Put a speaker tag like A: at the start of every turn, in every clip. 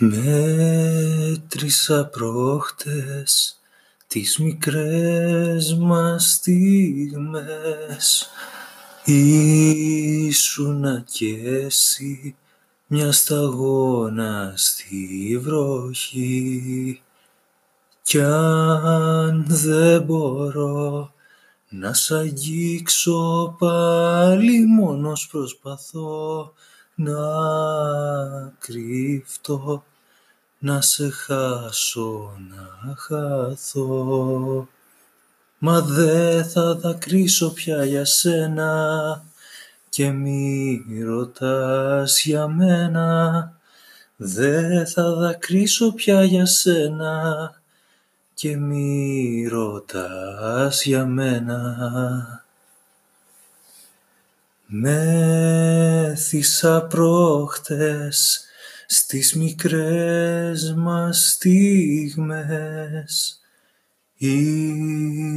A: Μέτρησα προχτές τις μικρές μας στιγμές. Ήσουνα κι εσύ μια σταγόνα στη βροχή. Κι αν δεν μπορώ να σ' αγγίξω πάλι μόνος προσπαθώ να κρύφτω να σε χάσω να χαθώ. Μα δε θα δακρύσω πια για σένα και μη ρωτάς για μένα. Δε θα δακρύσω πια για σένα και μη ρωτάς για μένα Μέθησα προχτές στις μικρές μας στιγμές.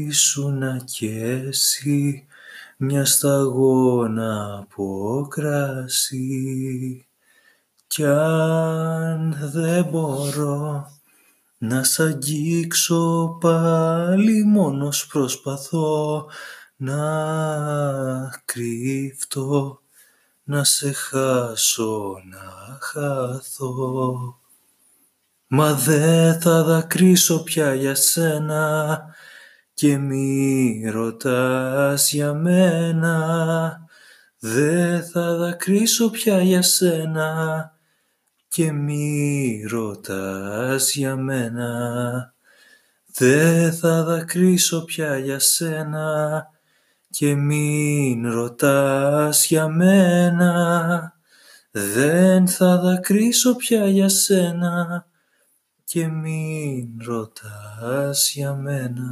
A: Ήσουνα κι εσύ μια σταγόνα από κρασί. Κι αν δεν μπορώ να σ' αγγίξω πάλι μόνος προσπαθώ να κρύφτω να σε χάσω να χαθώ. Μα δε θα δακρύσω πια για σένα και μη ρωτάς για μένα. Δε θα δακρύσω πια για σένα και μη ρωτάς για μένα. Δε θα δακρύσω πια για σένα και μην ρωτάς για μένα. Δεν θα δακρύσω πια για σένα. Και μην ρωτάς για μένα